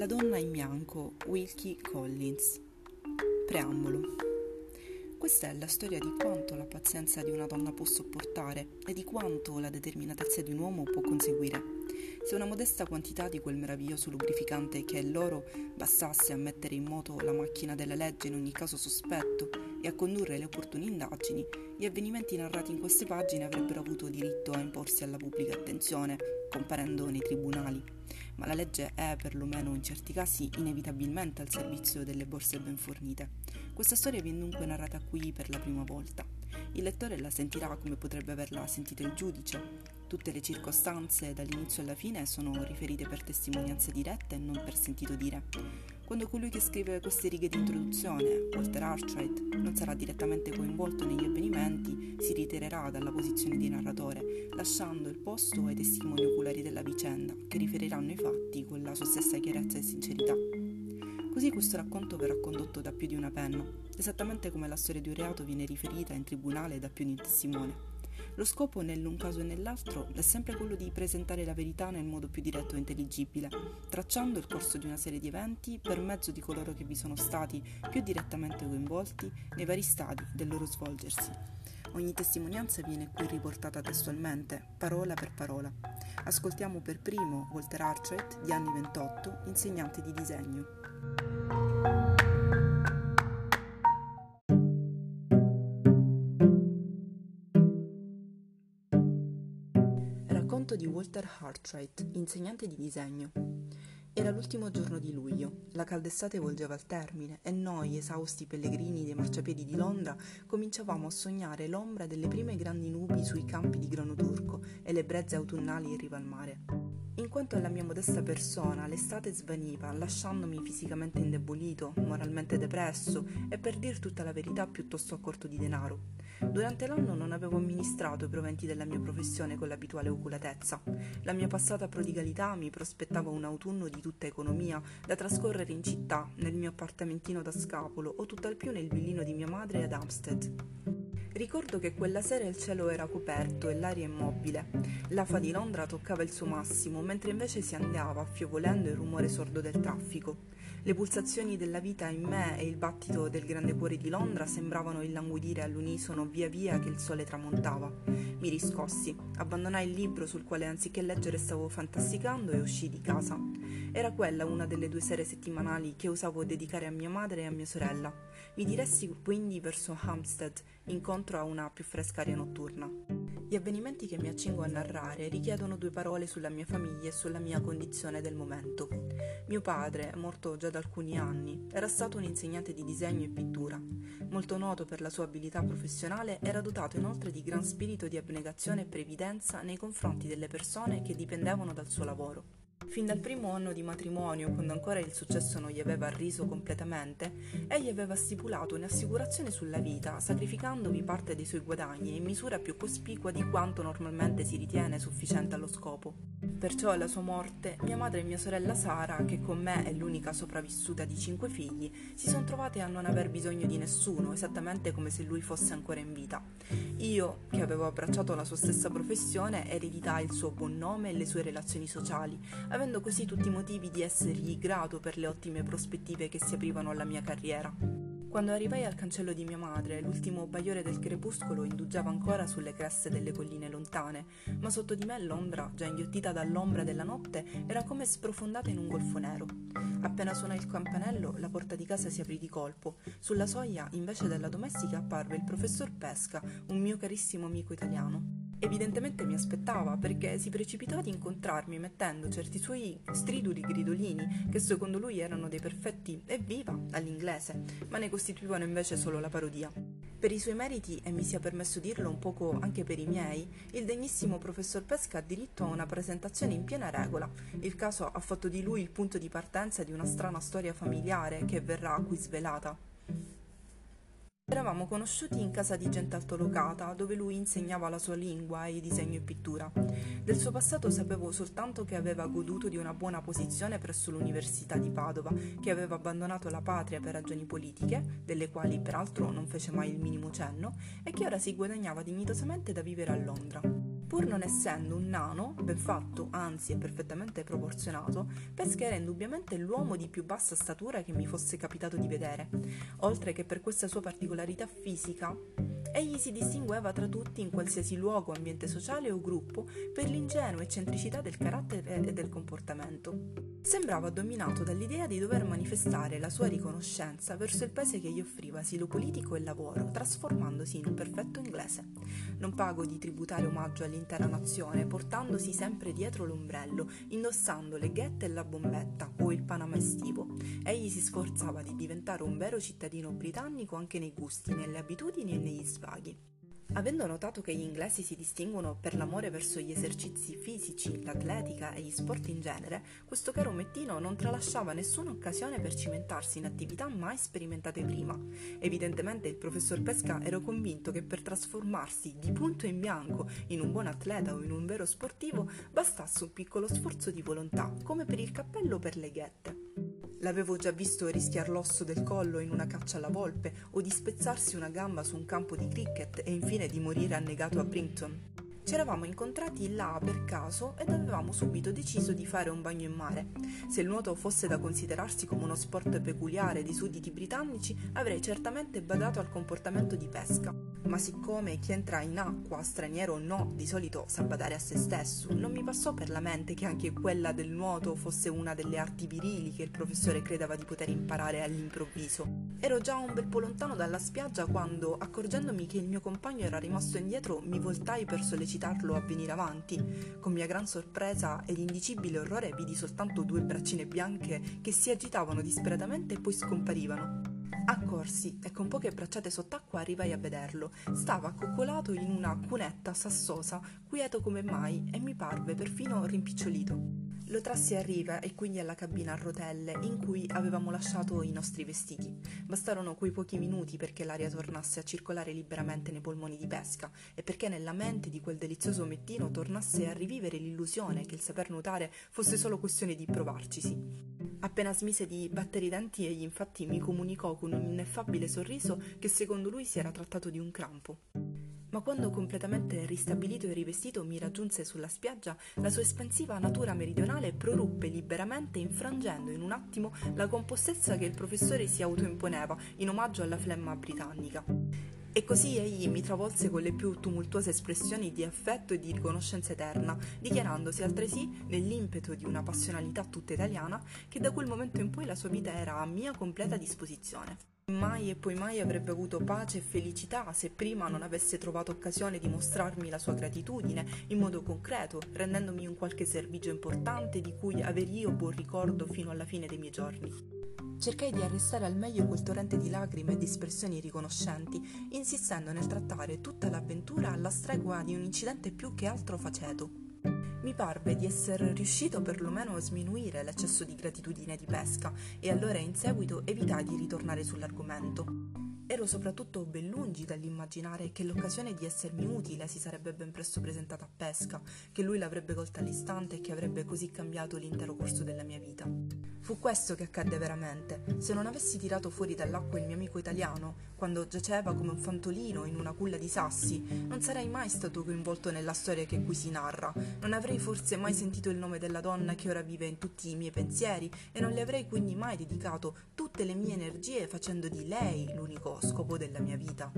La donna in bianco, Wilkie Collins. Preambolo. Questa è la storia di quanto la pazienza di una donna può sopportare e di quanto la determinatezza di un uomo può conseguire. Se una modesta quantità di quel meraviglioso lubrificante che è l'oro bastasse a mettere in moto la macchina della legge in ogni caso sospetto e a condurre le opportune indagini, gli avvenimenti narrati in queste pagine avrebbero avuto diritto a imporsi alla pubblica attenzione, comparendo nei tribunali ma la legge è, perlomeno in certi casi, inevitabilmente al servizio delle borse ben fornite. Questa storia viene dunque narrata qui per la prima volta. Il lettore la sentirà come potrebbe averla sentita il giudice. Tutte le circostanze dall'inizio alla fine sono riferite per testimonianze dirette e non per sentito dire. Quando colui che scrive queste righe di introduzione, Walter Archright, non sarà direttamente coinvolto negli avvenimenti, si ritirerà dalla posizione di narratore, lasciando il posto ai testimoni oculari della vicenda, che riferiranno i fatti con la sua stessa chiarezza e sincerità. Così questo racconto verrà condotto da più di una penna, esattamente come la storia di un reato viene riferita in tribunale da più di un testimone. Lo scopo nell'un caso e nell'altro è sempre quello di presentare la verità nel modo più diretto e intelligibile, tracciando il corso di una serie di eventi per mezzo di coloro che vi sono stati più direttamente coinvolti nei vari stadi del loro svolgersi. Ogni testimonianza viene qui riportata testualmente, parola per parola. Ascoltiamo per primo Walter Archett, di anni 28, insegnante di disegno. Racconto di Walter Hartright, insegnante di disegno. Era l'ultimo giorno di luglio, la calda estate volgeva al termine e noi, esausti pellegrini dei marciapiedi di Londra, cominciavamo a sognare l'ombra delle prime grandi nubi sui campi di grano turco e le brezze autunnali in riva al mare. In quanto alla mia modesta persona, l'estate svaniva, lasciandomi fisicamente indebolito, moralmente depresso e per dir tutta la verità piuttosto a corto di denaro. Durante l'anno non avevo amministrato i proventi della mia professione con l'abituale oculatezza. La mia passata prodigalità mi prospettava un autunno di tutta economia da trascorrere in città, nel mio appartamentino da scapolo o tutt'al più nel villino di mia madre ad Hampstead. Ricordo che quella sera il cielo era coperto e l'aria immobile. L'afa di Londra toccava il suo massimo, mentre invece si andava, affiovolendo il rumore sordo del traffico. Le pulsazioni della vita in me e il battito del grande cuore di Londra sembravano illanguidire all'unisono via via che il sole tramontava. Mi riscossi, abbandonai il libro sul quale anziché leggere stavo fantasticando e uscii di casa. Era quella una delle due sere settimanali che usavo dedicare a mia madre e a mia sorella. Mi diressi quindi verso Hampstead, incontro a una più fresca aria notturna. Gli avvenimenti che mi accingo a narrare richiedono due parole sulla mia famiglia e sulla mia condizione del momento. Mio padre, morto già da alcuni anni, era stato un insegnante di disegno e pittura. Molto noto per la sua abilità professionale, era dotato inoltre di gran spirito di abnegazione e previdenza nei confronti delle persone che dipendevano dal suo lavoro. Fin dal primo anno di matrimonio, quando ancora il successo non gli aveva arriso completamente, egli aveva stipulato un'assicurazione sulla vita, sacrificandovi parte dei suoi guadagni in misura più cospicua di quanto normalmente si ritiene sufficiente allo scopo. Perciò alla sua morte, mia madre e mia sorella Sara, che con me è l'unica sopravvissuta di cinque figli, si sono trovate a non aver bisogno di nessuno, esattamente come se lui fosse ancora in vita. Io, che avevo abbracciato la sua stessa professione, ereditai il suo buon nome e le sue relazioni sociali, avendo così tutti i motivi di essergli grato per le ottime prospettive che si aprivano alla mia carriera. Quando arrivai al cancello di mia madre, l'ultimo bagliore del crepuscolo indugiava ancora sulle creste delle colline lontane, ma sotto di me Londra, già inghiottita dall'ombra della notte, era come sprofondata in un golfo nero. Appena suonò il campanello, la porta di casa si aprì di colpo. Sulla soglia, invece della domestica, apparve il professor Pesca, un mio carissimo amico italiano. Evidentemente mi aspettava perché si precipitò ad incontrarmi mettendo certi suoi striduli gridolini che secondo lui erano dei perfetti evviva all'inglese, ma ne costituivano invece solo la parodia. Per i suoi meriti, e mi sia permesso dirlo un poco anche per i miei, il degnissimo professor Pesca ha diritto a una presentazione in piena regola. Il caso ha fatto di lui il punto di partenza di una strana storia familiare che verrà qui svelata. Eravamo conosciuti in casa di gente altolocata, dove lui insegnava la sua lingua e disegno e pittura. Del suo passato sapevo soltanto che aveva goduto di una buona posizione presso l'Università di Padova, che aveva abbandonato la patria per ragioni politiche, delle quali peraltro non fece mai il minimo cenno, e che ora si guadagnava dignitosamente da vivere a Londra. Pur non essendo un nano, ben fatto, anzi e perfettamente proporzionato, Pesca era indubbiamente l'uomo di più bassa statura che mi fosse capitato di vedere, oltre che per questa sua particolarità fisica Egli si distingueva tra tutti in qualsiasi luogo, ambiente sociale o gruppo per l'ingenua eccentricità del carattere e del comportamento. Sembrava dominato dall'idea di dover manifestare la sua riconoscenza verso il paese che gli offriva asilo politico e lavoro, trasformandosi in un perfetto inglese. Non pago di tributare omaggio all'intera nazione, portandosi sempre dietro l'ombrello, indossando le ghette e la bombetta o il panama estivo. Egli si sforzava di diventare un vero cittadino britannico anche nei gusti, nelle abitudini e negli svaghi. Avendo notato che gli inglesi si distinguono per l'amore verso gli esercizi fisici, l'atletica e gli sport in genere, questo caro mettino non tralasciava nessuna occasione per cimentarsi in attività mai sperimentate prima. Evidentemente il professor Pesca era convinto che per trasformarsi di punto in bianco in un buon atleta o in un vero sportivo bastasse un piccolo sforzo di volontà, come per il cappello o per le ghette. L'avevo già visto rischiar l'osso del collo in una caccia alla volpe o di spezzarsi una gamba su un campo di cricket e infine di morire annegato a Brinton. Ci eravamo incontrati là per caso ed avevamo subito deciso di fare un bagno in mare. Se il nuoto fosse da considerarsi come uno sport peculiare di sudditi britannici, avrei certamente badato al comportamento di pesca. Ma siccome chi entra in acqua, straniero o no, di solito sa badare a se stesso, non mi passò per la mente che anche quella del nuoto fosse una delle arti virili che il professore credeva di poter imparare all'improvviso. Ero già un bel po' lontano dalla spiaggia quando, accorgendomi che il mio compagno era rimasto indietro, mi voltai per sollecitare incitarlo a venire avanti. Con mia gran sorpresa ed indicibile orrore vidi soltanto due braccine bianche che si agitavano disperatamente e poi scomparivano. Accorsi e con poche bracciate sott'acqua arrivai a vederlo. Stava accoccolato in una cunetta sassosa, quieto come mai, e mi parve perfino rimpicciolito. Lo trassi a riva e quindi alla cabina a rotelle in cui avevamo lasciato i nostri vestiti. Bastarono quei pochi minuti perché l'aria tornasse a circolare liberamente nei polmoni di pesca e perché nella mente di quel delizioso mettino tornasse a rivivere l'illusione che il saper nuotare fosse solo questione di provarcisi. Appena smise di battere i denti, egli infatti mi comunicò con un ineffabile sorriso che secondo lui si era trattato di un crampo ma quando completamente ristabilito e rivestito mi raggiunse sulla spiaggia, la sua espansiva natura meridionale proruppe liberamente infrangendo in un attimo la compostezza che il professore si autoimponeva in omaggio alla flemma britannica. E così egli mi travolse con le più tumultuose espressioni di affetto e di riconoscenza eterna, dichiarandosi altresì, nell'impeto di una passionalità tutta italiana, che da quel momento in poi la sua vita era a mia completa disposizione. Mai e poi mai avrebbe avuto pace e felicità se prima non avesse trovato occasione di mostrarmi la sua gratitudine in modo concreto, rendendomi un qualche servigio importante di cui aver io buon ricordo fino alla fine dei miei giorni. Cercai di arrestare al meglio quel torrente di lacrime e di espressioni riconoscenti, insistendo nel trattare tutta l'avventura alla stregua di un incidente più che altro faceto. Mi parve di essere riuscito perlomeno a sminuire l'eccesso di gratitudine di pesca e allora in seguito evitai di ritornare sull'argomento. Ero soprattutto ben lungi dall'immaginare che l'occasione di essermi utile si sarebbe ben presto presentata a pesca, che lui l'avrebbe colta all'istante e che avrebbe così cambiato l'intero corso della mia vita. Fu questo che accadde veramente. Se non avessi tirato fuori dall'acqua il mio amico italiano, quando giaceva come un fantolino in una culla di sassi, non sarei mai stato coinvolto nella storia che qui si narra, non avrei forse mai sentito il nome della donna che ora vive in tutti i miei pensieri e non le avrei quindi mai dedicato tutte le mie energie facendo di lei l'unico scopo della mia vita.